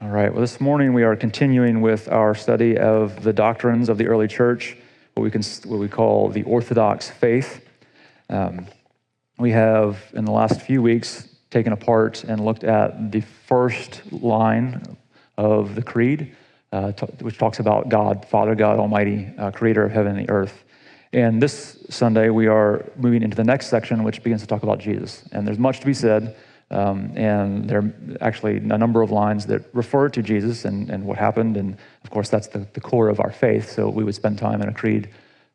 All right, well, this morning we are continuing with our study of the doctrines of the early church, what we, can, what we call the Orthodox faith. Um, we have, in the last few weeks, taken apart and looked at the first line of the Creed, uh, t- which talks about God, Father God Almighty, uh, creator of heaven and the earth. And this Sunday, we are moving into the next section, which begins to talk about Jesus. And there's much to be said. Um, and there are actually a number of lines that refer to Jesus and, and what happened. And of course, that's the, the core of our faith. So we would spend time in a creed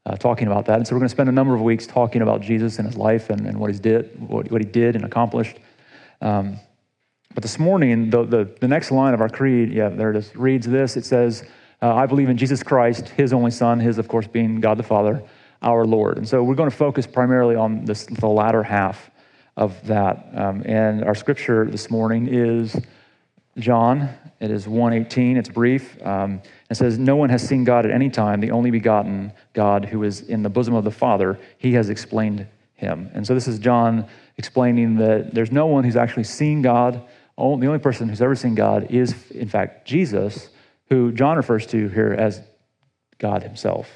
uh, talking about that. And so we're going to spend a number of weeks talking about Jesus and his life and, and what, he did, what, what he did and accomplished. Um, but this morning, the, the, the, next line of our creed, yeah, there it is, reads this. It says, uh, I believe in Jesus Christ, his only Son, his, of course, being God the Father, our Lord. And so we're going to focus primarily on this, the latter half of that. Um, and our scripture this morning is John. It is 118. It's brief. Um, it says, No one has seen God at any time, the only begotten God who is in the bosom of the Father. He has explained him. And so this is John explaining that there's no one who's actually seen God. The only person who's ever seen God is, in fact, Jesus, who John refers to here as God himself.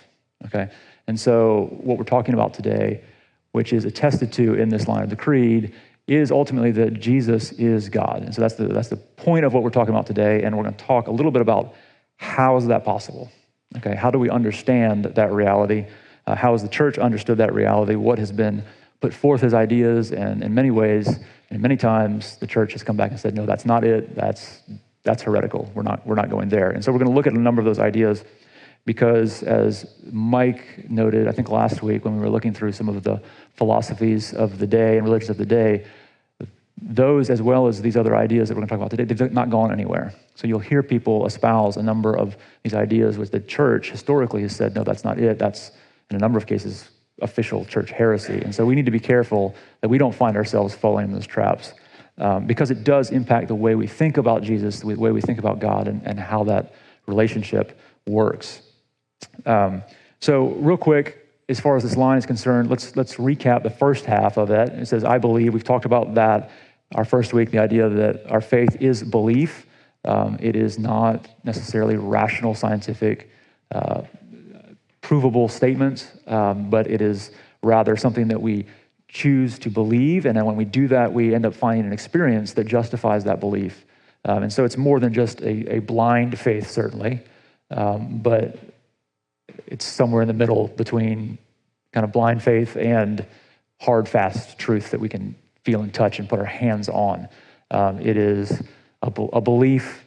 Okay? And so what we're talking about today which is attested to in this line of the creed, is ultimately that Jesus is God. And so that's the, that's the point of what we're talking about today. And we're going to talk a little bit about how is that possible? Okay, how do we understand that reality? Uh, how has the church understood that reality? What has been put forth as ideas? And in many ways, and many times, the church has come back and said, no, that's not it. That's, that's heretical. We're not, we're not going there. And so we're going to look at a number of those ideas because, as Mike noted, I think last week when we were looking through some of the philosophies of the day and religions of the day, those, as well as these other ideas that we're going to talk about today, they've not gone anywhere. So you'll hear people espouse a number of these ideas, which the church historically has said, no, that's not it. That's, in a number of cases, official church heresy. And so we need to be careful that we don't find ourselves falling in those traps um, because it does impact the way we think about Jesus, the way we think about God, and, and how that relationship works. Um, so, real quick, as far as this line is concerned, let's let's recap the first half of it. It says, "I believe." We've talked about that our first week. The idea that our faith is belief. Um, it is not necessarily rational, scientific, uh, provable statements, um, but it is rather something that we choose to believe, and then when we do that, we end up finding an experience that justifies that belief. Um, and so, it's more than just a, a blind faith, certainly, um, but it's somewhere in the middle between kind of blind faith and hard, fast truth that we can feel and touch and put our hands on. Um, it is a, a belief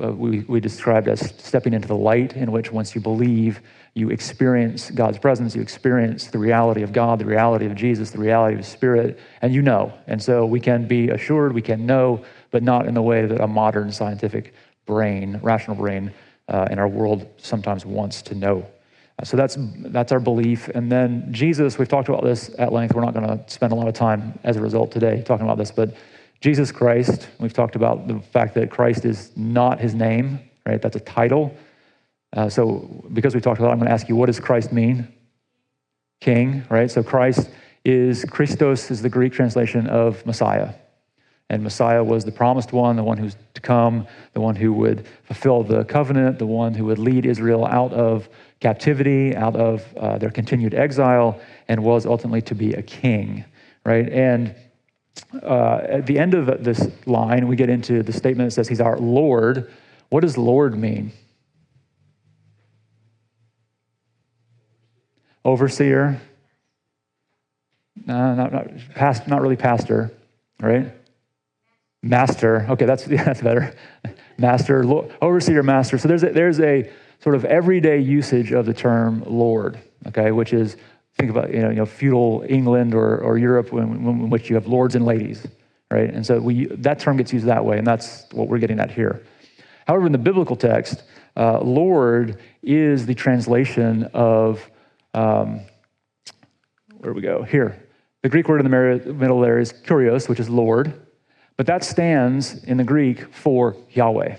uh, we, we described as stepping into the light, in which once you believe, you experience God's presence, you experience the reality of God, the reality of Jesus, the reality of Spirit, and you know. And so we can be assured, we can know, but not in the way that a modern scientific brain, rational brain, uh, in our world sometimes wants to know. So that's, that's our belief. And then Jesus, we've talked about this at length. We're not going to spend a lot of time as a result today talking about this, but Jesus Christ, we've talked about the fact that Christ is not his name, right? That's a title. Uh, so because we talked about it, I'm going to ask you, what does Christ mean? King, right? So Christ is, Christos is the Greek translation of Messiah. And Messiah was the promised one, the one who's to come, the one who would fulfill the covenant, the one who would lead Israel out of captivity, out of uh, their continued exile, and was ultimately to be a king, right? And uh, at the end of this line, we get into the statement that says he's our Lord. What does Lord mean? Overseer? No, not, not, past, not really pastor, right? Master. Okay, that's, yeah, that's better. Master, overseer, master. So there's a, there's a sort of everyday usage of the term Lord, okay, which is think about you know, you know feudal England or, or Europe in which you have lords and ladies, right? And so we, that term gets used that way, and that's what we're getting at here. However, in the biblical text, uh, Lord is the translation of, um, where do we go? Here. The Greek word in the middle there is kurios, which is Lord, but that stands in the Greek for Yahweh.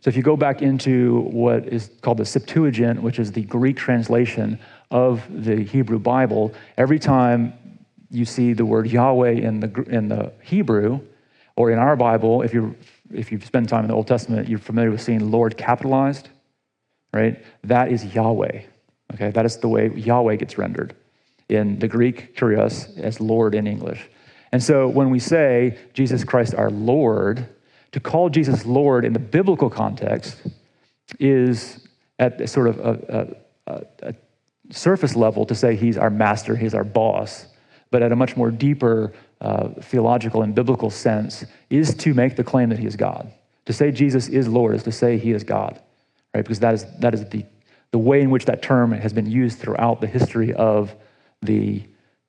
So if you go back into what is called the Septuagint, which is the Greek translation of the Hebrew Bible, every time you see the word Yahweh in the, in the Hebrew, or in our Bible, if you're if you spend time in the Old Testament, you're familiar with seeing Lord capitalized, right? That is Yahweh. Okay, that is the way Yahweh gets rendered in the Greek, kurios, as Lord in English. And so when we say Jesus Christ our Lord, to call Jesus Lord in the biblical context is at a sort of a, a, a, surface level to say he's our master, he's our boss, but at a much more deeper uh, theological and biblical sense is to make the claim that he is God. To say Jesus is Lord is to say he is God, right? Because that is, that is the, the way in which that term has been used throughout the history of the,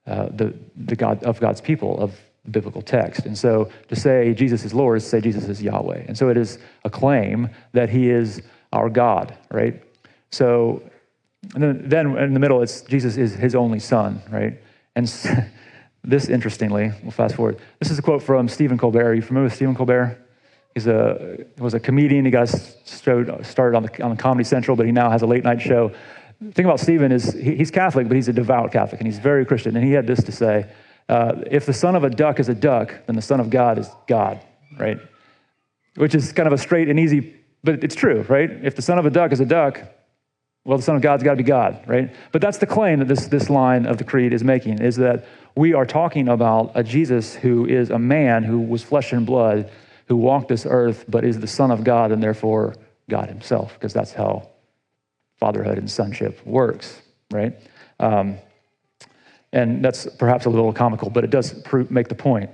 uh, the, the God, of God's people, of biblical text. And so to say Jesus is Lord is to say Jesus is Yahweh. And so it is a claim that he is our God, right? So then, then in the middle, it's Jesus is his only son, right? And this, interestingly, we'll fast forward. This is a quote from Stephen Colbert. Are you familiar with Stephen Colbert? He's a, was a comedian. He got started on, the, on Comedy Central, but he now has a late night show. The thing about Stephen is he, he's Catholic, but he's a devout Catholic, and he's very Christian. And he had this to say uh, If the son of a duck is a duck, then the son of God is God, right? Which is kind of a straight and easy, but it's true, right? If the son of a duck is a duck, well, the Son of God's got to be God, right? But that's the claim that this, this line of the creed is making, is that we are talking about a Jesus who is a man who was flesh and blood, who walked this earth, but is the Son of God and therefore God himself, because that's how fatherhood and sonship works, right? Um, and that's perhaps a little comical, but it does make the point.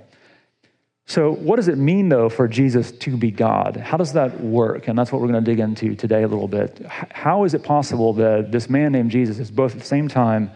So, what does it mean, though, for Jesus to be God? How does that work? And that's what we're going to dig into today a little bit. How is it possible that this man named Jesus is both at the same time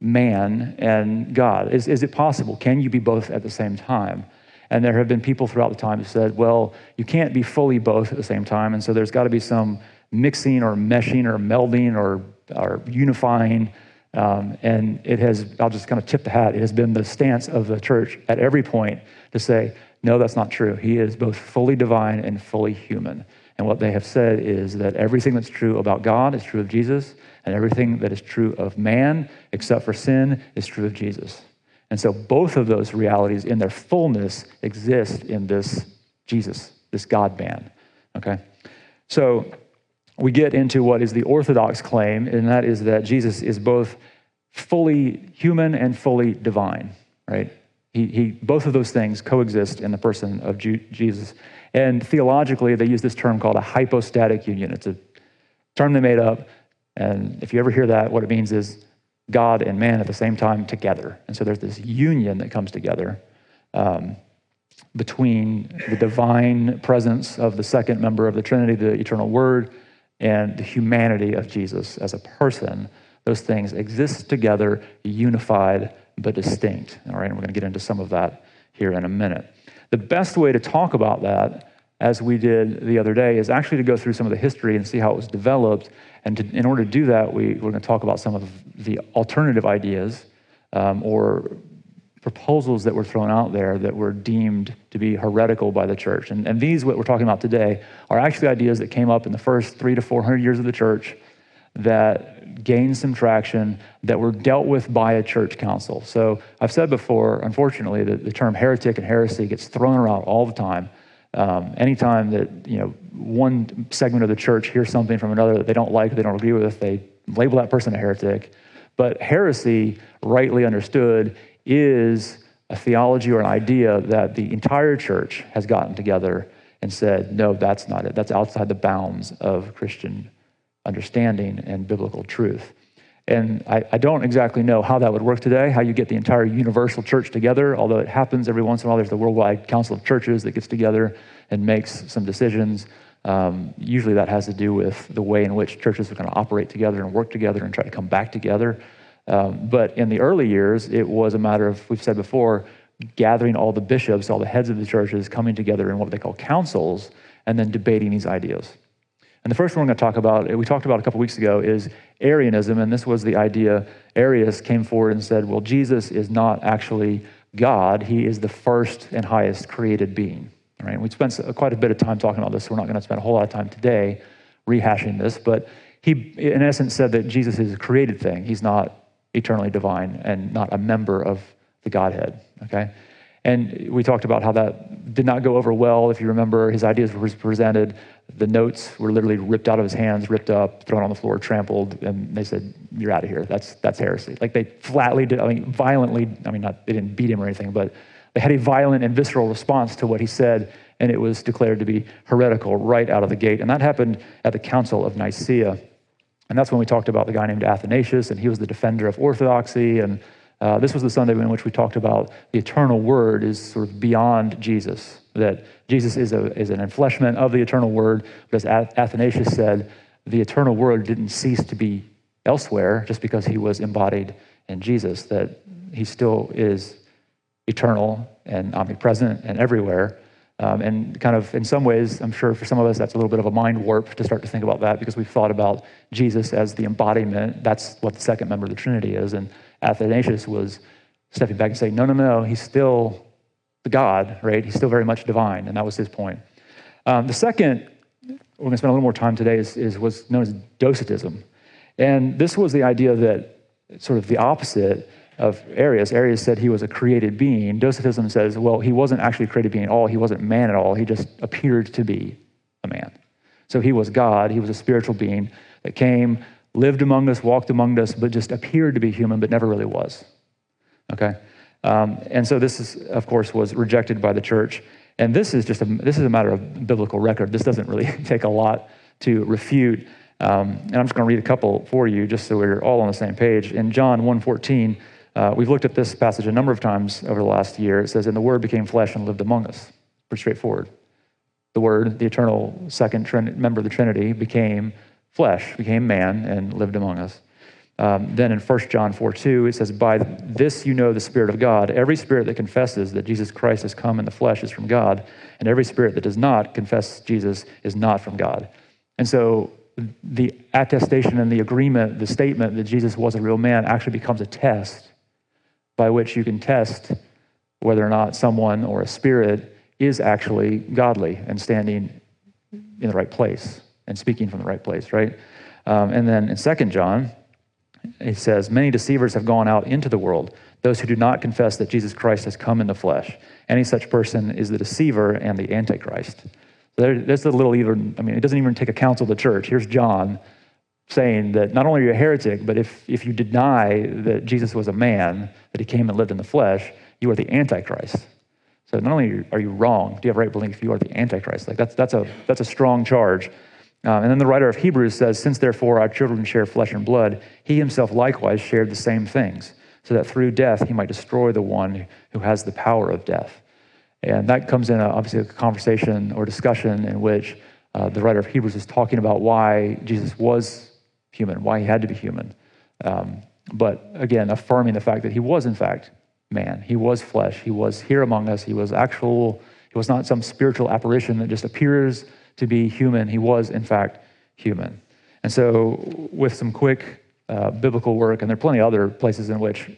man and God? Is, is it possible? Can you be both at the same time? And there have been people throughout the time who said, well, you can't be fully both at the same time. And so there's got to be some mixing or meshing or melding or, or unifying. Um, and it has, I'll just kind of tip the hat, it has been the stance of the church at every point to say, no, that's not true. He is both fully divine and fully human. And what they have said is that everything that's true about God is true of Jesus, and everything that is true of man, except for sin, is true of Jesus. And so both of those realities in their fullness exist in this Jesus, this God man. Okay? So we get into what is the Orthodox claim, and that is that Jesus is both fully human and fully divine, right? He, he, both of those things coexist in the person of Jesus. And theologically, they use this term called a hypostatic union. It's a term they made up. And if you ever hear that, what it means is God and man at the same time together. And so there's this union that comes together um, between the divine presence of the second member of the Trinity, the eternal Word, and the humanity of Jesus as a person. Those things exist together, unified but distinct. All right, and we're going to get into some of that here in a minute. The best way to talk about that, as we did the other day, is actually to go through some of the history and see how it was developed. And to, in order to do that, we, we're going to talk about some of the alternative ideas um, or proposals that were thrown out there that were deemed to be heretical by the church. And, and these, what we're talking about today, are actually ideas that came up in the first three to 400 years of the church that gained some traction that were dealt with by a church council. So I've said before, unfortunately, that the term heretic and heresy gets thrown around all the time. Um, anytime that you know one segment of the church hears something from another that they don't like, or they don't agree with, they label that person a heretic. But heresy, rightly understood, is a theology or an idea that the entire church has gotten together and said, no, that's not it. That's outside the bounds of Christian understanding and biblical truth. And I, I, don't exactly know how that would work today, how you get the entire universal church together, although it happens every once in a while. There's the Worldwide Council of Churches that gets together and makes some decisions. Um, usually that has to do with the way in which churches are going to operate together and work together and try to come back together. Um, but in the early years, it was a matter of, we've said before, gathering all the bishops, all the heads of the churches, coming together in what they call councils, and then debating these ideas. And the first one we're going to talk about, we talked about a couple weeks ago, is Arianism. And this was the idea Arius came forward and said, well, Jesus is not actually God, he is the first and highest created being. Right? We spent quite a bit of time talking about this, so we're not going to spend a whole lot of time today rehashing this. But he, in essence, said that Jesus is a created thing. He's not eternally divine and not a member of the Godhead. Okay? And we talked about how that did not go over well. If you remember, his ideas were presented. The notes were literally ripped out of his hands, ripped up, thrown on the floor, trampled, and they said, "You're out of here. That's that's heresy." Like they flatly, did, I mean, violently. I mean, not they didn't beat him or anything, but they had a violent and visceral response to what he said, and it was declared to be heretical right out of the gate. And that happened at the Council of Nicaea. And that's when we talked about the guy named Athanasius, and he was the defender of orthodoxy. And uh, this was the Sunday in which we talked about the eternal word is sort of beyond Jesus, that Jesus is, a, is an enfleshment of the eternal word. But as Athanasius said, the eternal word didn't cease to be elsewhere just because he was embodied in Jesus, that he still is eternal and omnipresent and everywhere. Um, and kind of in some ways, I'm sure for some of us, that's a little bit of a mind warp to start to think about that because we've thought about Jesus as the embodiment. That's what the second member of the Trinity is. And Athanasius was stepping back and saying, no, no, no, he's still the God, right? He's still very much divine. And that was his point. Um, the second, we're going to spend a little more time today, is, is was known as docetism. And this was the idea that sort of the opposite of Arius. Arius said he was a created being. Docetism says, well, he wasn't actually a created being at all. He wasn't man at all. He just appeared to be a man. So he was God. He was a spiritual being that came, lived among us, walked among us, but just appeared to be human, but never really was. Okay? Um, and so this is, of course, was rejected by the church. And this is just a, this is a matter of biblical record. This doesn't really take a lot to refute. Um, and I'm just going to read a couple for you, just so we're all on the same page. In John 1:14, uh, we've looked at this passage a number of times over the last year. It says, And the Word became flesh and lived among us. Pretty straightforward. The Word, the eternal second trin- member of the Trinity, became flesh, became man, and lived among us. Um, then in 1 John 4 2, it says, By this you know the Spirit of God. Every spirit that confesses that Jesus Christ has come in the flesh is from God, and every spirit that does not confess Jesus is not from God. And so the attestation and the agreement, the statement that Jesus was a real man actually becomes a test by which you can test whether or not someone or a spirit is actually godly and standing in the right place and speaking from the right place, right? Um, and then in Second John, it says, Many deceivers have gone out into the world, those who do not confess that Jesus Christ has come in the flesh. Any such person is the deceiver and the antichrist. There, there's a little even, I mean, it doesn't even take a council of the church. Here's John saying that not only are you a heretic, but if, if you deny that Jesus was a man, that he came and lived in the flesh, you are the Antichrist. So not only are you wrong, do you have right belief you are the Antichrist? Like that's, that's, a, that's a strong charge. Um, and then the writer of Hebrews says, Since therefore our children share flesh and blood, he himself likewise shared the same things, so that through death he might destroy the one who has the power of death. And that comes in a, obviously a conversation or discussion in which uh, the writer of Hebrews is talking about why Jesus was human, why he had to be human. Um, but again, affirming the fact that he was, in fact, man. He was flesh. He was here among us. He was actual, he was not some spiritual apparition that just appears to be human. He was, in fact, human. And so, with some quick uh, biblical work, and there are plenty of other places in which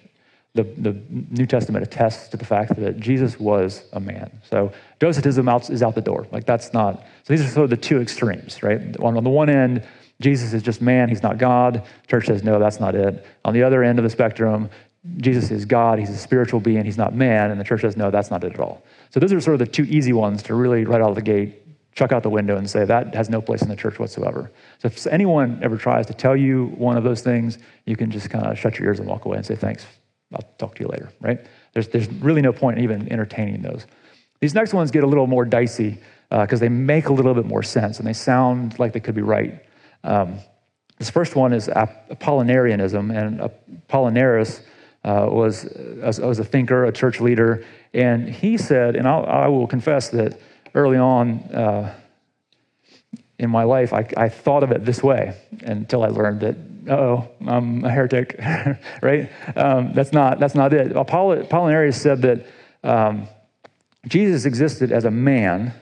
the, the New Testament attests to the fact that Jesus was a man. So Docetism out, is out the door. Like that's not, so these are sort of the two extremes, right? On, on the one end, Jesus is just man, he's not God. Church says, no, that's not it. On the other end of the spectrum, Jesus is God, he's a spiritual being, he's not man. And the church says, no, that's not it at all. So those are sort of the two easy ones to really, right out of the gate, chuck out the window and say, that has no place in the church whatsoever. So if anyone ever tries to tell you one of those things, you can just kind of shut your ears and walk away and say, thanks, I'll talk to you later, right? There's, there's really no point in even entertaining those. These next ones get a little more dicey because uh, they make a little bit more sense and they sound like they could be right. Um, this first one is Apollinarianism, and Apollinaris uh, was, was a thinker, a church leader, and he said, and I'll, I will confess that early on uh, in my life, I, I, thought of it this way until I learned that, oh, I'm a heretic, right? Um, that's, not, that's not it. Apollinarius said that um, Jesus existed as a man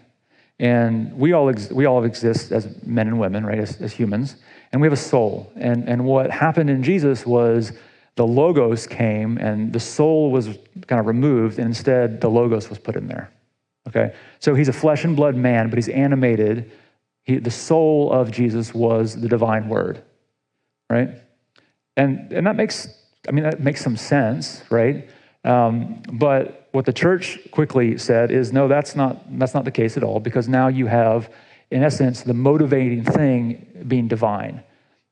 and we all, ex- we all exist as men and women, right, as, as humans. And we have a soul. And, and what happened in Jesus was the Logos came and the soul was kind of removed, and instead the Logos was put in there. Okay? So he's a flesh and blood man, but he's animated. He, the soul of Jesus was the divine word, right? And, and that makes, I mean, that makes some sense, right? Um, but what the church quickly said is no, that's not, that's not the case at all, because now you have, in essence, the motivating thing being divine.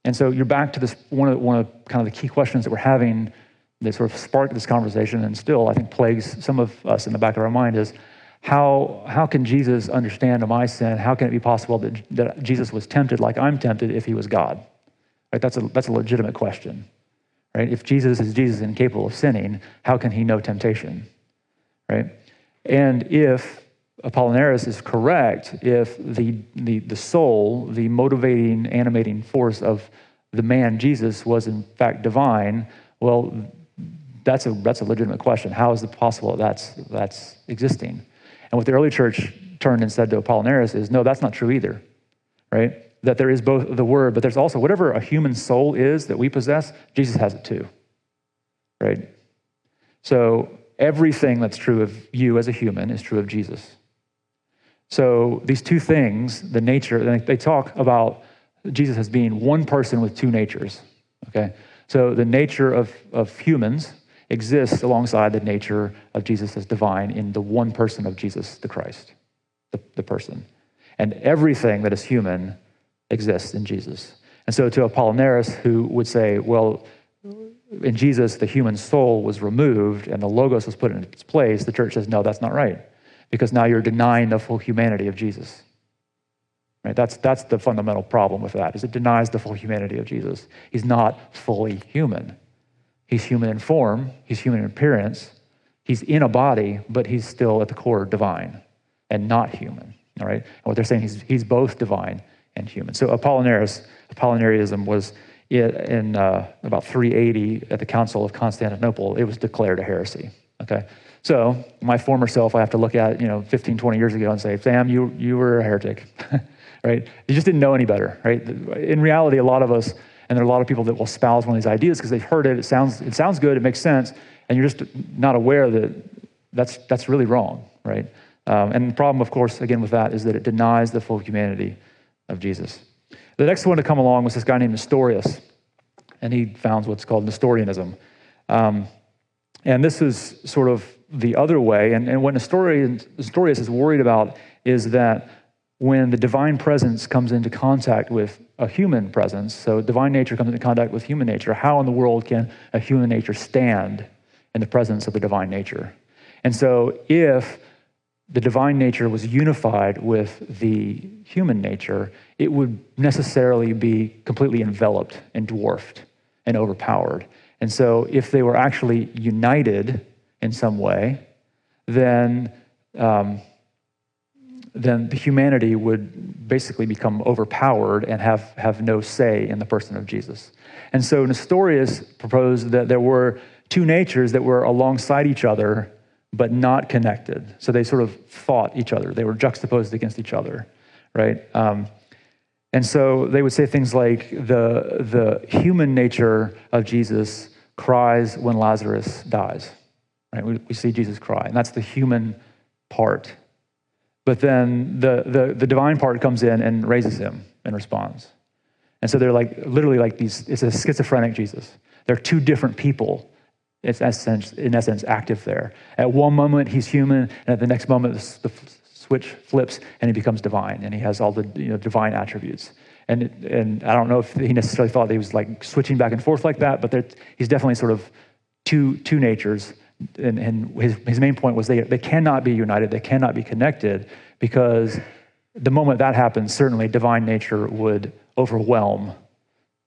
And so you're back to this one of, one of kind of the key questions that we're having that sort of sparked this conversation and still, I think, plagues some of us in the back of our mind is how, how can Jesus understand my sin? How can it be possible that, that Jesus was tempted like I'm tempted if he was God? Right? That's, a, that's a legitimate question. Right? If Jesus is Jesus incapable of sinning, how can he know temptation? Right? And if Apollinaris is correct, if the, the, the soul, the motivating, animating force of the man Jesus was in fact divine, well, that's a, that's a legitimate question. How is it possible that's, that's existing? And what the early church turned and said to Apollinaris is, no, that's not true either, right? That there is both the word, but there's also whatever a human soul is that we possess, Jesus has it too, right? So everything that's true of you as a human is true of Jesus. So these two things, the nature, they talk about Jesus as being one person with two natures. Okay? So the nature of, of humans exists alongside the nature of Jesus as divine in the one person of Jesus, the Christ, the, the person. And everything that is human exists in Jesus. And so to Apollinaris, who would say, well, in Jesus, the human soul was removed and the Logos was put in its place, the church says, no, that's not right because now you're denying the full humanity of Jesus. Right? That's, that's the fundamental problem with that, is it denies the full humanity of Jesus. He's not fully human. He's human in form, he's human in appearance, he's in a body, but he's still at the core divine and not human. All right? And what they're saying, he's, he's both divine and human. So Apollinaris, Apollinarianism was in uh, about 380 at the Council of Constantinople, it was declared a heresy. Okay? So my former self, I have to look at, you know, 15, 20 years ago and say, Sam, you, you were a heretic, right? You just didn't know any better, right? In reality, a lot of us, and there are a lot of people that will spouse one of these ideas because they've heard it, it sounds, it sounds good, it makes sense, and you're just not aware that that's, that's really wrong, right? Um, and the problem, of course, again, with that is that it denies the full humanity of Jesus. The next one to come along was this guy named Nestorius, and he founds what's called Nestorianism. Um, and this is sort of the other way. And, and what Nestorius, Nestorius is worried about is that when the divine presence comes into contact with a human presence, so divine nature comes into contact with human nature, how in the world can a human nature stand in the presence of the divine nature? And so if the divine nature was unified with the human nature, it would necessarily be completely enveloped and dwarfed and overpowered. And so if they were actually united, in some way, then, um, then the humanity would basically become overpowered and have, have no say in the person of Jesus. And so Nestorius proposed that there were two natures that were alongside each other but not connected. So they sort of fought each other. They were juxtaposed against each other, right? Um, and so they would say things like the, the human nature of Jesus cries when Lazarus dies. Right? We, we see Jesus cry, and that's the human part. But then the, the, the divine part comes in and raises him and responds. And so they're like literally like these, it's a schizophrenic Jesus. They're two different people. It's essence, in essence active there. At one moment he's human, and at the next moment the, switch flips and he becomes divine, and he has all the you know, divine attributes. And, and I don't know if he necessarily thought he was like switching back and forth like that, but he's definitely sort of two, two natures and, and his, his main point was they, they cannot be united, they cannot be connected, because the moment that happens, certainly divine nature would overwhelm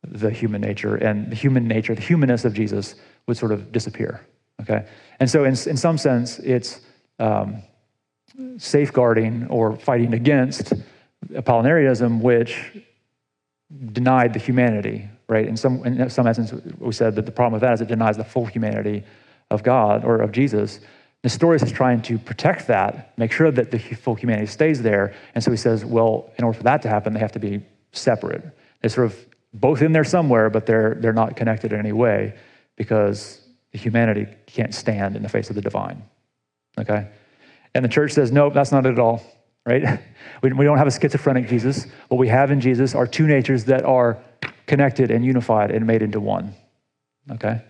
the human nature, and the human nature, the humanness of Jesus would sort of disappear. Okay? And so, in, in some sense, it's um, safeguarding or fighting against Apollinarianism, which denied the humanity, right? In some, in some essence, we said that the problem with that is it denies the full humanity of God or of Jesus, Nestorius is trying to protect that, make sure that the full humanity stays there. And so he says, well, in order for that to happen, they have to be separate. They're sort of both in there somewhere, but they're, they're not connected in any way because humanity can't stand in the face of the divine. Okay? And the church says, nope, that's not it at all, right? We, we don't have a schizophrenic Jesus. What we have in Jesus are two natures that are connected and unified and made into one. Okay?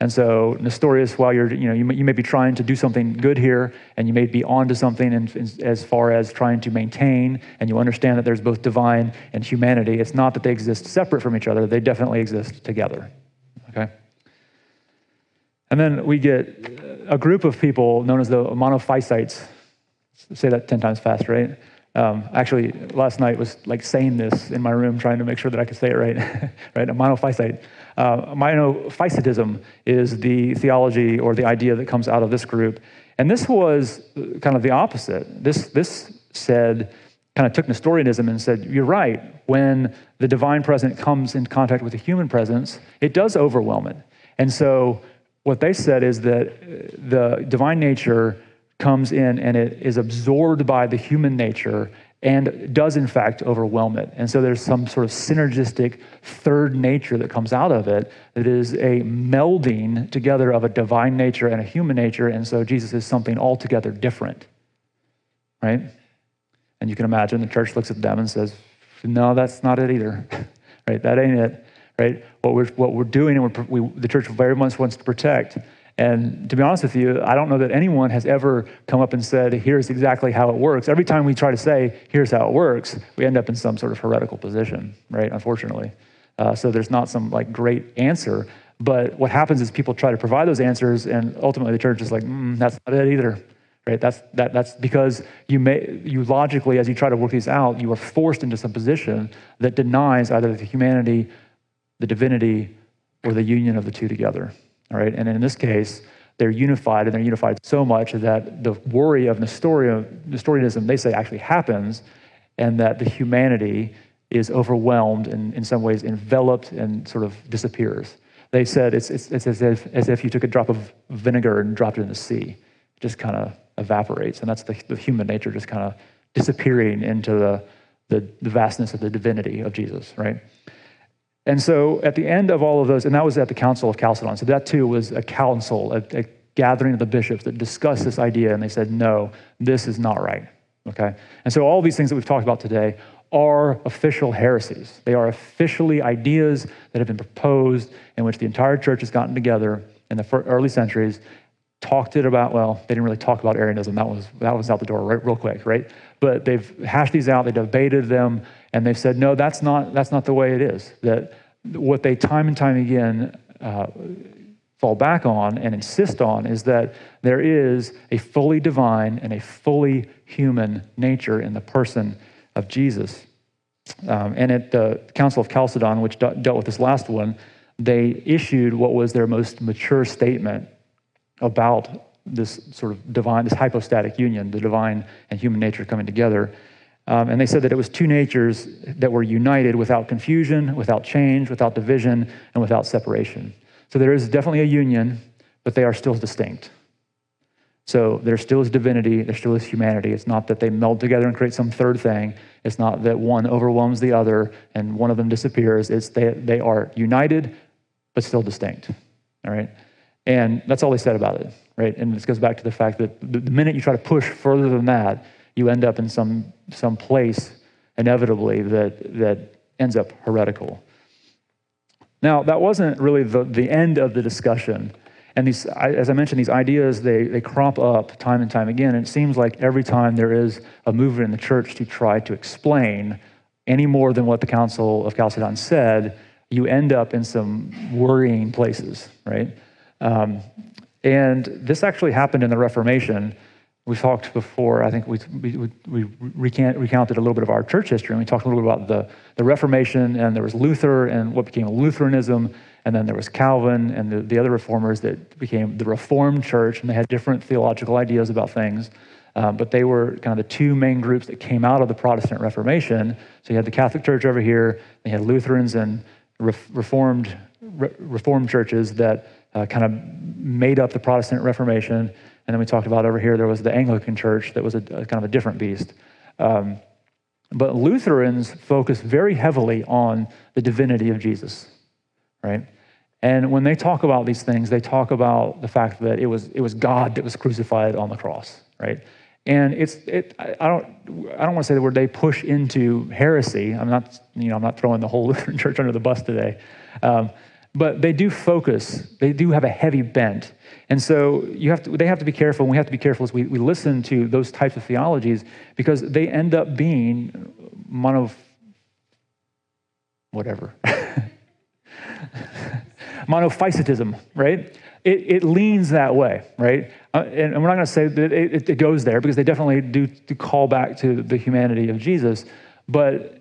And so Nestorius, while you're, you know, you may, you may be trying to do something good here, and you may be onto something in, in, as far as trying to maintain, and you understand that there's both divine and humanity. It's not that they exist separate from each other; they definitely exist together. Okay. And then we get a group of people known as the monophysites. Say that ten times fast, right? Um, actually, last night was like saying this in my room, trying to make sure that I could say it right. right, a monophysite. Uh, monophysitism is the theology or the idea that comes out of this group, and this was kind of the opposite. This this said, kind of took Nestorianism and said, "You're right. When the divine presence comes in contact with the human presence, it does overwhelm it." And so, what they said is that uh, the divine nature comes in and it is absorbed by the human nature and does in fact overwhelm it. And so there's some sort of synergistic third nature that comes out of it that is a melding together of a divine nature and a human nature. And so Jesus is something altogether different, right? And you can imagine the church looks at them and says, no, that's not it either, right? That ain't it, right? What we're, what we're doing and we're, we, the church very much wants to protect and to be honest with you, I don't know that anyone has ever come up and said, here's exactly how it works. Every time we try to say, here's how it works, we end up in some sort of heretical position, right? Unfortunately. Uh, so there's not some like great answer. But what happens is people try to provide those answers, and ultimately the church is like, mm, that's not it either. Right? That's, that, that's because you, may, you logically, as you try to work these out, you are forced into some position that denies either the humanity, the divinity, or the union of the two together. All right, and in this case, they're unified, and they're unified so much that the worry of Nestorianism, they say, actually happens, and that the humanity is overwhelmed and in some ways enveloped and sort of disappears. They said it's, it's, it's as, if, as if you took a drop of vinegar and dropped it in the sea. It just kind of evaporates, and that's the, the human nature just kind of disappearing into the, the, the vastness of the divinity of Jesus, right? And so at the end of all of those, and that was at the Council of Chalcedon. So that too was a council, a, a gathering of the bishops that discussed this idea, and they said, no, this is not right. Okay? And so all these things that we've talked about today are official heresies. They are officially ideas that have been proposed in which the entire church has gotten together in the early centuries, talked it about, well, they didn't really talk about Arianism. That was, that was out the door right, real quick, right? But they've hashed these out, they debated them, and they've said, no, that's not, that's not the way it is. That what they time and time again uh, fall back on and insist on is that there is a fully divine and a fully human nature in the person of Jesus. Um, and at the Council of Chalcedon, which dealt with this last one, they issued what was their most mature statement about this sort of divine, this hypostatic union, the divine and human nature coming together. Um, and they said that it was two natures that were united without confusion, without change, without division, and without separation. So there is definitely a union, but they are still distinct. So there still is divinity, there still is humanity. It's not that they meld together and create some third thing. It's not that one overwhelms the other and one of them disappears. It's they, they are united, but still distinct. All right? And that's all they said about it, right? And this goes back to the fact that the minute you try to push further than that, you end up in some, some place inevitably that, that ends up heretical. Now, that wasn't really the, the end of the discussion. And these, as I mentioned, these ideas, they, they crop up time and time again. And it seems like every time there is a movement in the church to try to explain any more than what the Council of Chalcedon said, you end up in some worrying places, right? Um, and this actually happened in the Reformation we talked before, I think we, we, we recant, recounted a little bit of our church history, and we talked a little bit about the, the Reformation, and there was Luther and what became Lutheranism, and then there was Calvin and the, the other reformers that became the Reformed Church, and they had different theological ideas about things. Um, but they were kind of the two main groups that came out of the Protestant Reformation. So you had the Catholic Church over here, you had Lutherans and Re- Reformed, Re- Reformed churches that uh, kind of made up the Protestant Reformation. And then we talked about over here, there was the Anglican church that was a, a kind of a different beast. Um, but Lutherans focus very heavily on the divinity of Jesus, right? And when they talk about these things, they talk about the fact that it was, it was God that was crucified on the cross, right? And it's, it, I don't, I don't want to say the word they push into heresy. I'm not, you know, I'm not throwing the whole Lutheran church under the bus today. Um, but they do focus, they do have a heavy bent. And so you have to, they have to be careful, and we have to be careful as we, we listen to those types of theologies because they end up being mono, whatever. Monophysitism, right? It, it, leans that way, right? Uh, and, and, we're not going to say that it, it, goes there because they definitely do, do call back to the humanity of Jesus, but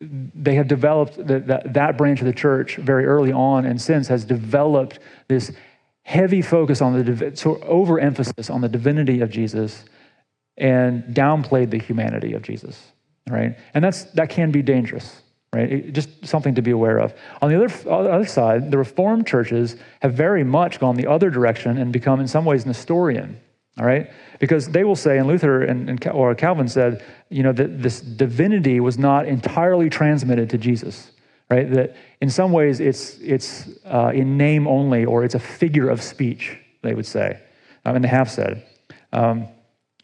they have developed the, that, that branch of the church very early on and since has developed this heavy focus on the so overemphasis on the divinity of Jesus and downplayed the humanity of Jesus, right? And that's that can be dangerous, right? It, just something to be aware of. On the other, on the other side, the Reformed churches have very much gone the other direction and become, in some ways, Nestorian, all right? Because they will say, and Luther and, and or Calvin said, you know, that this divinity was not entirely transmitted to Jesus, right? That in some ways it's, it's uh, in name only, or it's a figure of speech, they would say, um, and they have said. Um,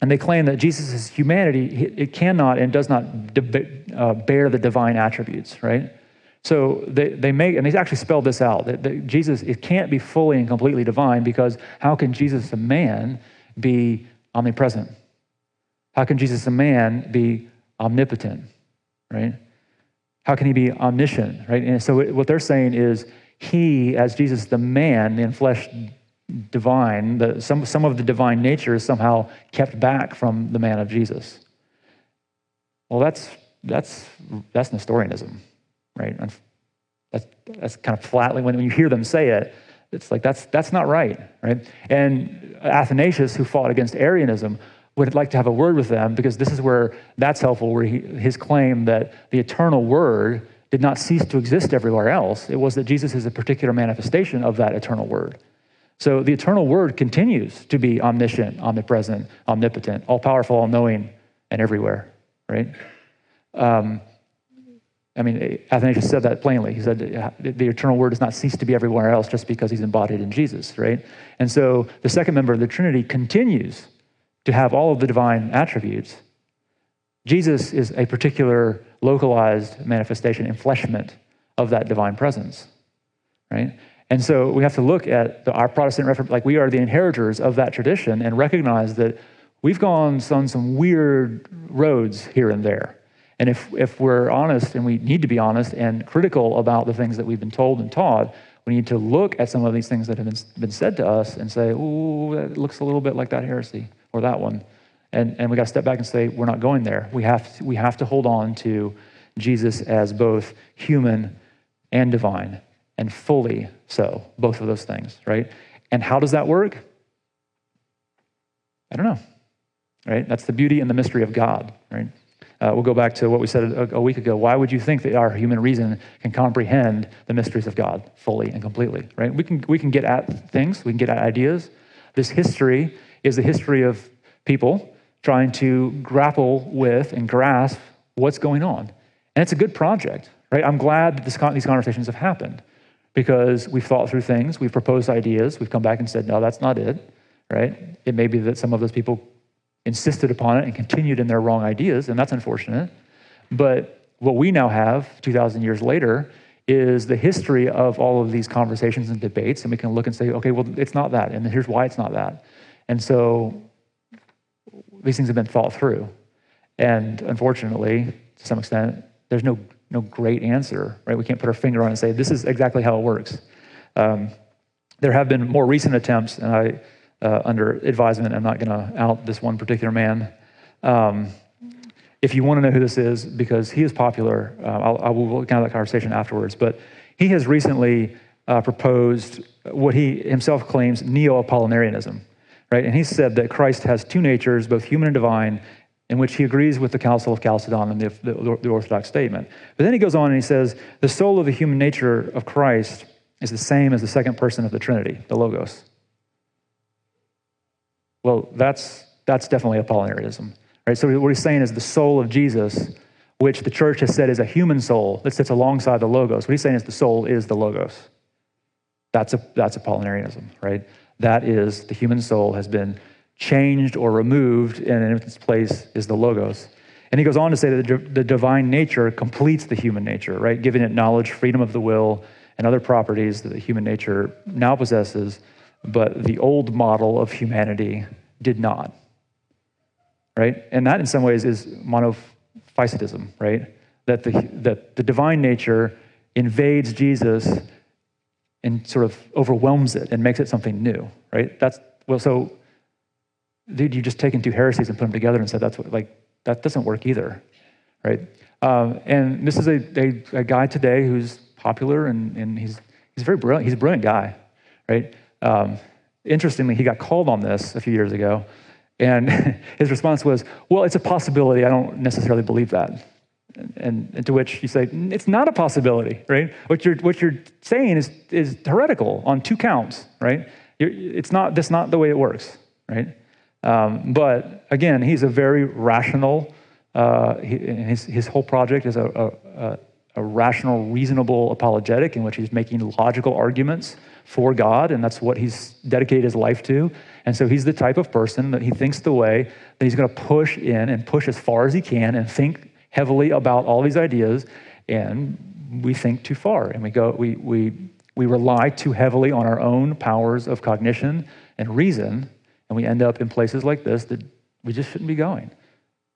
and they claim that Jesus' humanity, it cannot and does not uh, bear the divine attributes, right? So they, they make, and they actually spelled this out, that, that Jesus, it can't be fully and completely divine because how can Jesus, a man, be omnipresent? How can Jesus, a man, be omnipotent, right? How can he be omniscient, right? And so what they're saying is he, as Jesus, the man, in flesh, divine, the, some, some of the divine nature is somehow kept back from the man of Jesus. Well, that's, that's, that's Nestorianism, right? That's, that's kind of flatly, when, when you hear them say it, it's like that's, that's not right, right? And Athanasius, who fought against Arianism, would like to have a word with them because this is where that's helpful, where he, his claim that the eternal word did not cease to exist everywhere else. It was that Jesus is a particular manifestation of that eternal word. So the eternal word continues to be omniscient, omnipresent, omnipotent, all powerful, all knowing, and everywhere, right? Um, I mean, Athanasius said that plainly. He said the eternal word does not cease to be everywhere else just because he's embodied in Jesus, right? And so the second member of the Trinity continues to have all of the divine attributes. Jesus is a particular localized manifestation, enfleshment of that divine presence, right? And so we have to look at the, our Protestant Reformation, like we are the inheritors of that tradition and recognize that we've gone on some weird roads here and there. And if, if we're honest, and we need to be honest and critical about the things that we've been told and taught, we need to look at some of these things that have been, been said to us and say, ooh, that looks a little bit like that heresy or that one. And, and we got to step back and say, we're not going there. We have, to, we have to hold on to Jesus as both human and divine, and fully so, both of those things, right? And how does that work? I don't know, right? That's the beauty and the mystery of God, right? Uh, we'll go back to what we said a, a, week ago. Why would you think that our human reason can comprehend the mysteries of God fully and completely, right? We can, we can get at things, we can get at ideas. This history is the history of people trying to grapple with and grasp what's going on. And it's a good project, right? I'm glad that this, these conversations have happened because we've thought through things, we've proposed ideas, we've come back and said, no, that's not it, right? It may be that some of those people insisted upon it and continued in their wrong ideas, and that's unfortunate. But what we now have, 2,000 years later, is the history of all of these conversations and debates, and we can look and say, okay, well, it's not that, and here's why it's not that. And so these things have been thought through. And unfortunately, to some extent, there's no, no great answer, right? We can't put our finger on it and say, this is exactly how it works. Um, there have been more recent attempts, and I uh, under advisement. I'm not going to out this one particular man. Um, if you want to know who this is, because he is popular, uh, I'll, I will that conversation afterwards. But he has recently uh, proposed what he himself claims neo-Apollinarianism, right? And he said that Christ has two natures, both human and divine, in which he agrees with the Council of Chalcedon and the, the, the Orthodox statement. But then he goes on and he says the soul of the human nature of Christ is the same as the second person of the Trinity, the Logos. Well, that's, that's definitely Apollinarianism. Right? So what he's saying is the soul of Jesus, which the church has said is a human soul that sits alongside the Logos. What he's saying is the soul is the Logos. That's, a, that's Apollinarianism, right? That is the human soul has been changed or removed, and in its place is the Logos. And he goes on to say that the, the divine nature completes the human nature, right? Giving it knowledge, freedom of the will, and other properties that the human nature now possesses, but the old model of humanity did not. Right? And that, in some ways, is monophysitism, right? That the, that the divine nature invades Jesus and sort of overwhelms it and makes it something new, right? That's, well, so, dude, you just taken two heresies and put them together and said that's what, like, that doesn't work either, right? Um, and this is a, a, a, guy today who's popular and, and he's, he's very brilliant. He's a brilliant guy, right? Um, interestingly, he got called on this a few years ago. And his response was, Well, it's a possibility. I don't necessarily believe that. And, and, to which you say, It's not a possibility, right? What you're, what you're saying is, is heretical on two counts, right? You're, it's not, that's not the way it works, right? Um, but again, he's a very rational, uh, he, his, his whole project is a, a, a rational, reasonable apologetic in which he's making logical arguments for God, and that's what he's dedicated his life to. And so he's the type of person that he thinks the way that he's going to push in and push as far as he can and think heavily about all these ideas. And we think too far, and we go, we we we rely too heavily on our own powers of cognition and reason, and we end up in places like this that we just shouldn't be going.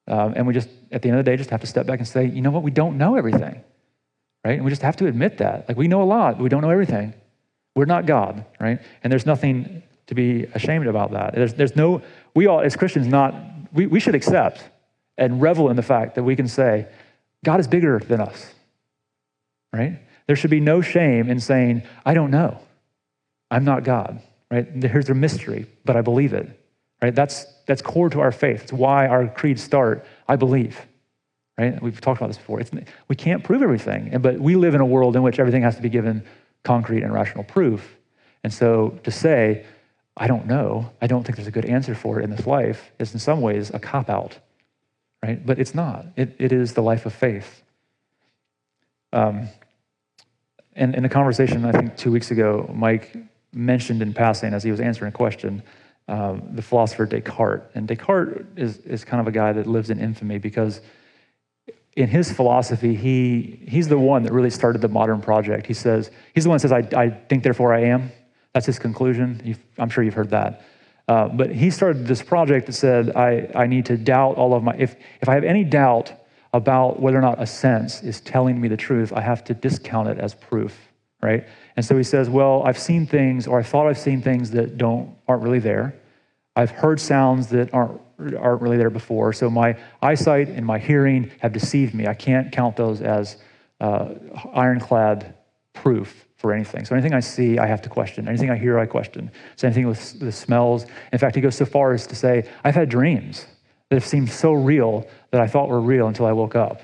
Um, and we just, at the end of the day, just have to step back and say, you know what, we don't know everything, right? And we just have to admit that. Like, we know a lot, we don't know everything. We're not God, right? And there's nothing to be ashamed about that. There's, there's no, we all, as Christians, not, we, we should accept and revel in the fact that we can say, God is bigger than us, right? There should be no shame in saying, I don't know. I'm not God, right? Here's a mystery, but I believe it, right? That's, that's core to our faith. It's why our creeds start, I believe, right? We've talked about this before. It's, we can't prove everything, but we live in a world in which everything has to be given concrete and rational proof. And so to say, I don't know, I don't think there's a good answer for it in this life, is in some ways a cop out, right? But it's not. It, it is the life of faith. Um, and in a conversation, I think two weeks ago, Mike mentioned in passing as he was answering a question, um, the philosopher Descartes. And Descartes is, is kind of a guy that lives in infamy because in his philosophy, he, he's the one that really started the modern project. He says, he's the one that says, I, I think, therefore I am. That's his conclusion. You've, I'm sure you've heard that. Uh, but he started this project that said, I, I need to doubt all of my, if, if I have any doubt about whether or not a sense is telling me the truth, I have to discount it as proof, right? And so he says, well, I've seen things, or I thought I've seen things that don't, aren't really there. I've heard sounds that aren't aren't really there before. So my eyesight and my hearing have deceived me. I can't count those as uh, ironclad proof for anything. So anything I see, I have to question. Anything I hear, I question. Same thing with the smells. In fact, he goes so far as to say, I've had dreams that have seemed so real that I thought were real until I woke up.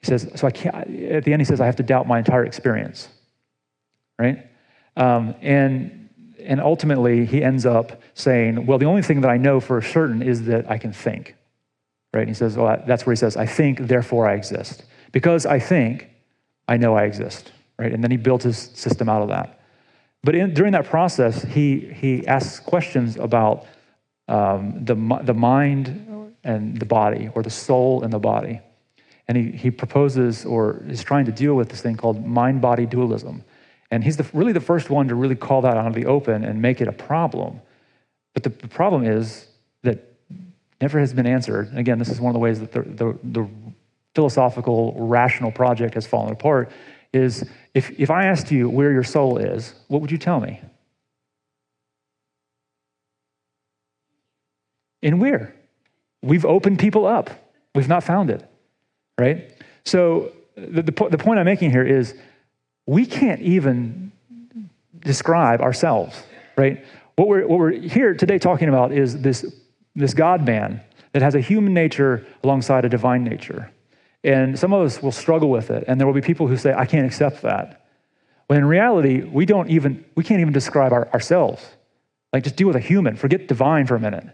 He says, so I can't, at the end, he says, I have to doubt my entire experience. Right? Um, and and ultimately, he ends up saying, Well, the only thing that I know for certain is that I can think. Right? And he says, Well, that's where he says, I think, therefore I exist. Because I think, I know I exist. Right? And then he built his system out of that. But in, during that process, he, he asks questions about um, the, the mind and the body, or the soul and the body. And he, he proposes or is trying to deal with this thing called mind body dualism. And he's the, really the first one to really call that out of the open and make it a problem. But the, the problem is that never has been answered. And again, this is one of the ways that the, the, the philosophical, rational project has fallen apart. Is if, if I asked you where your soul is, what would you tell me? In where? We've opened people up. We've not found it, right? So the, the, the point I'm making here is we can't even describe ourselves, right? What we're, what we're here today talking about is this, this God man that has a human nature alongside a divine nature. And some of us will struggle with it, and there will be people who say, I can't accept that. When in reality, we don't even, we can't even describe our, ourselves. Like just deal with a human, forget divine for a minute.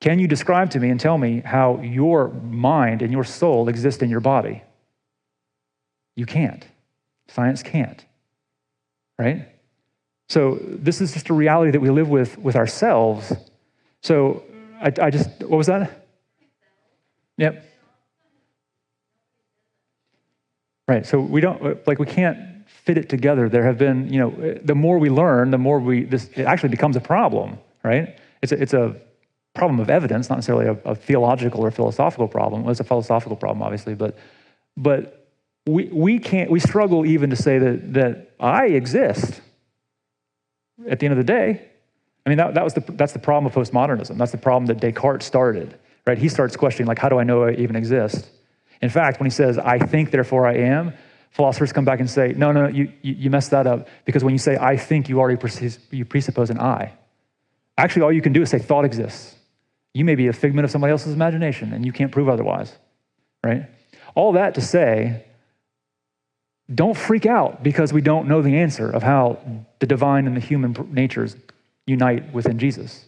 Can you describe to me and tell me how your mind and your soul exist in your body? You can't. Science can't, right? So this is just a reality that we live with with ourselves. So I, I just, what was that? Yep. Right. So we don't, like, we can't fit it together. There have been, you know, the more we learn, the more we, this, it actually becomes a problem, right? It's a, it's a problem of evidence, not necessarily a, a theological or philosophical problem. Well, it's a philosophical problem, obviously, but, but we, we can't, we struggle even to say that, that I exist at the end of the day. I mean, that, that was the, that's the problem of postmodernism. That's the problem that Descartes started, right? He starts questioning, like, how do I know I even exist? In fact, when he says, I think, therefore I am, philosophers come back and say, no, no, you, you messed that up because when you say I think, you already presuppose, you presuppose an I. Actually, all you can do is say thought exists. You may be a figment of somebody else's imagination and you can't prove otherwise, right? All that to say, don't freak out because we don't know the answer of how the divine and the human natures unite within Jesus.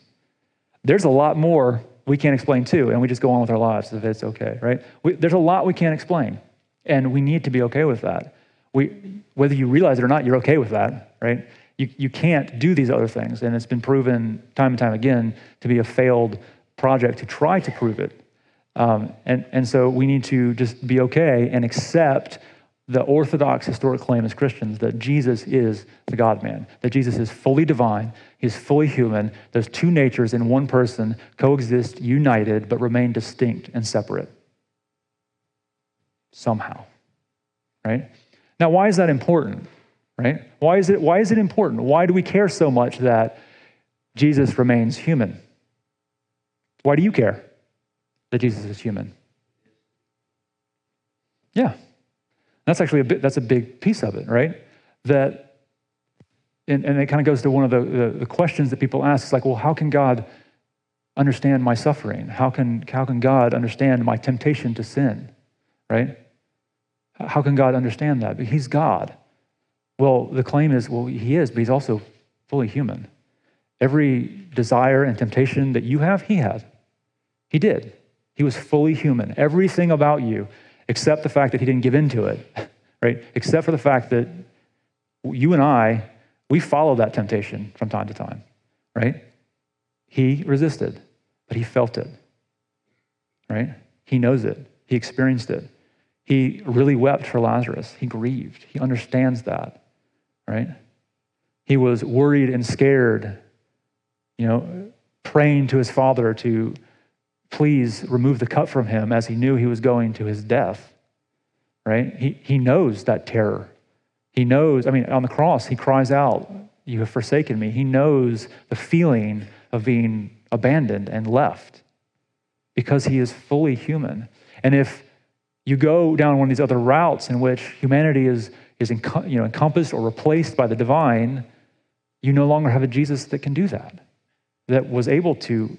There's a lot more we can't explain too, and we just go on with our lives if it's okay, right? We, there's a lot we can't explain, and we need to be okay with that. We, whether you realize it or not, you're okay with that, right? You, you can't do these other things, and it's been proven time and time again to be a failed project to try to prove it. Um, and, and so we need to just be okay and accept the orthodox historic claim as Christians that Jesus is the God man, that Jesus is fully divine, he's fully human. Those two natures in one person coexist united but remain distinct and separate. Somehow. Right? Now, why is that important? Right? Why is it, why is it important? Why do we care so much that Jesus remains human? Why do you care that Jesus is human? Yeah. That's actually a bit, that's a big piece of it, right? That, and, and it kind of goes to one of the, the, the questions that people ask. It's like, well, how can God understand my suffering? How can, how can God understand my temptation to sin, right? How can God understand that? But he's God. Well, the claim is, well, he is, but he's also fully human. Every desire and temptation that you have, he had. He did. He was fully human. Everything about you except the fact that he didn't give in to it, right? Except for the fact that you and I, we follow that temptation from time to time, right? He resisted, but he felt it, right? He knows it, he experienced it. He really wept for Lazarus, he grieved, he understands that, right? He was worried and scared, you know, praying to his father to please remove the cup from him as he knew he was going to his death, right? He, he knows that terror. He knows, I mean, on the cross, he cries out, You have forsaken me. He knows the feeling of being abandoned and left because he is fully human. And if you go down one of these other routes in which humanity is, is you know, encompassed or replaced by the divine, you no longer have a Jesus that can do that, that was able to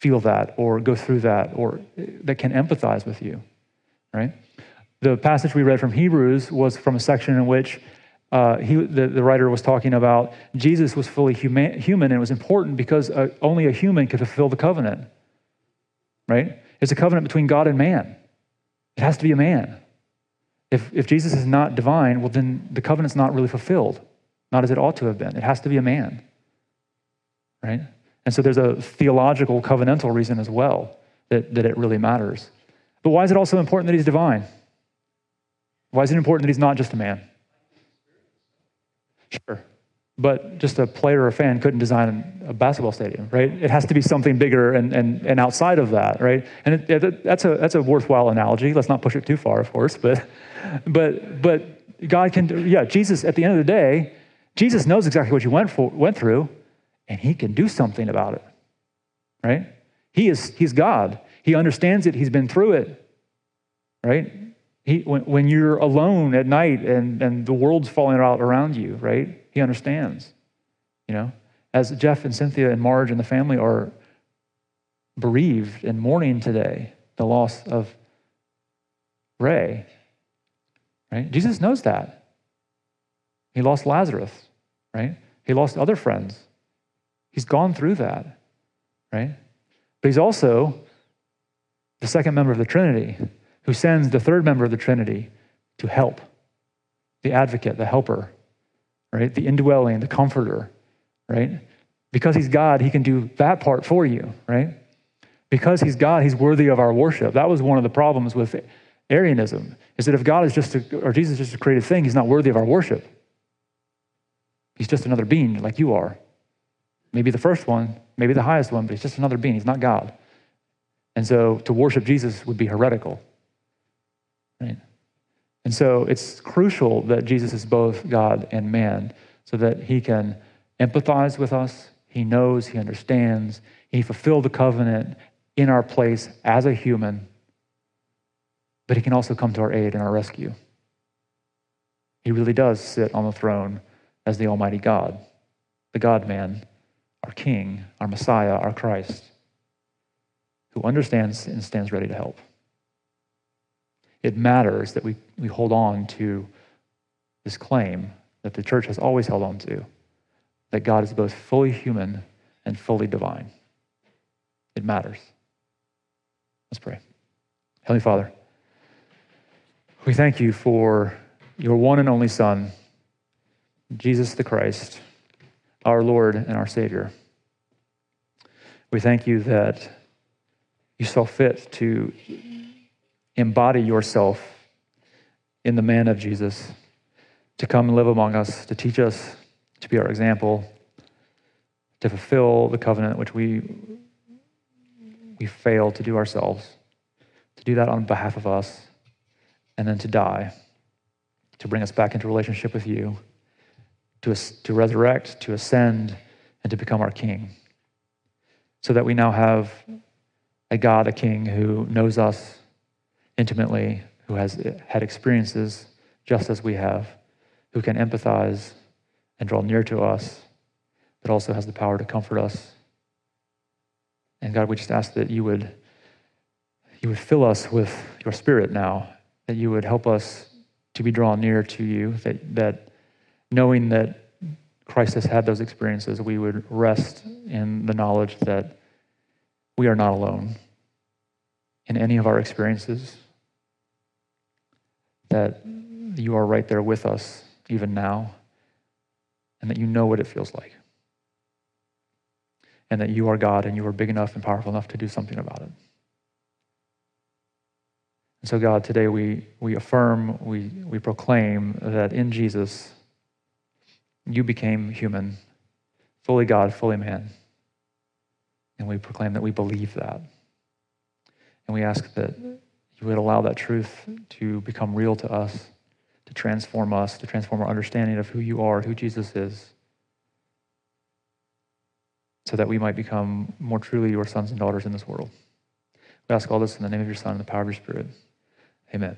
feel that or go through that or that can empathize with you, right? The passage we read from Hebrews was from a section in which uh, he, the, the, writer was talking about Jesus was fully human, human and it was important because uh, only a human could fulfill the covenant, right? It's a covenant between God and man. It has to be a man. If, if Jesus is not divine, well, then the covenant's not really fulfilled, not as it ought to have been. It has to be a man, right? And so there's a theological covenantal reason as well that, that it really matters. But why is it also important that he's divine? Why is it important that he's not just a man? Sure. But just a player or a fan couldn't design a basketball stadium, right? It has to be something bigger and, and, and outside of that, right? And it, it, that's, a, that's a worthwhile analogy. Let's not push it too far, of course. But, but, but God can, yeah, Jesus, at the end of the day, Jesus knows exactly what you went, for, went through and he can do something about it. Right? He is he's God. He understands it. He's been through it. Right? He, when, when you're alone at night and, and the world's falling out around you, right? He understands. You know, as Jeff and Cynthia and Marge and the family are bereaved and mourning today the loss of Ray, right? Jesus knows that. He lost Lazarus, right? He lost other friends. He's gone through that, right? But he's also the second member of the Trinity who sends the third member of the Trinity to help the advocate, the helper, right? The indwelling, the comforter, right? Because he's God, he can do that part for you, right? Because he's God, he's worthy of our worship. That was one of the problems with Arianism is that if God is just a, or Jesus is just a created thing, he's not worthy of our worship. He's just another being like you are. Maybe the first one, maybe the highest one, but he's just another being. He's not God. And so to worship Jesus would be heretical. Right? And so it's crucial that Jesus is both God and man so that he can empathize with us, he knows, he understands, he fulfilled the covenant in our place as a human, but he can also come to our aid and our rescue. He really does sit on the throne as the Almighty God, the God man, our King, our Messiah, our Christ, who understands and stands ready to help. It matters that we, we hold on to this claim that the church has always held on to that God is both fully human and fully divine. It matters. Let's pray. Heavenly Father, we thank you for your one and only Son, Jesus the Christ, our Lord and our Savior. We thank you that you saw fit to embody yourself in the man of Jesus, to come and live among us, to teach us, to be our example, to fulfill the covenant which we, we fail to do ourselves, to do that on behalf of us, and then to die, to bring us back into relationship with you, to, to resurrect, to ascend, and to become our King. So that we now have a God, a King who knows us intimately, who has had experiences just as we have, who can empathize and draw near to us, but also has the power to comfort us. And God, we just ask that you would, you would fill us with your spirit now, that you would help us to be drawn near to you, that, that knowing that Christ has had those experiences, we would rest in the knowledge that we are not alone in any of our experiences, that you are right there with us even now and that you know what it feels like. And that you are God and you are big enough and powerful enough to do something about it. And so, God, today we, we affirm, we, we proclaim that in Jesus, you became human, fully God, fully man. And we proclaim that we believe that. And we ask that you would allow that truth to become real to us to transform us, to transform our understanding of who you are, who Jesus is, so that we might become more truly your sons and daughters in this world. We ask all this in the name of your Son and the power of your Spirit. Amen.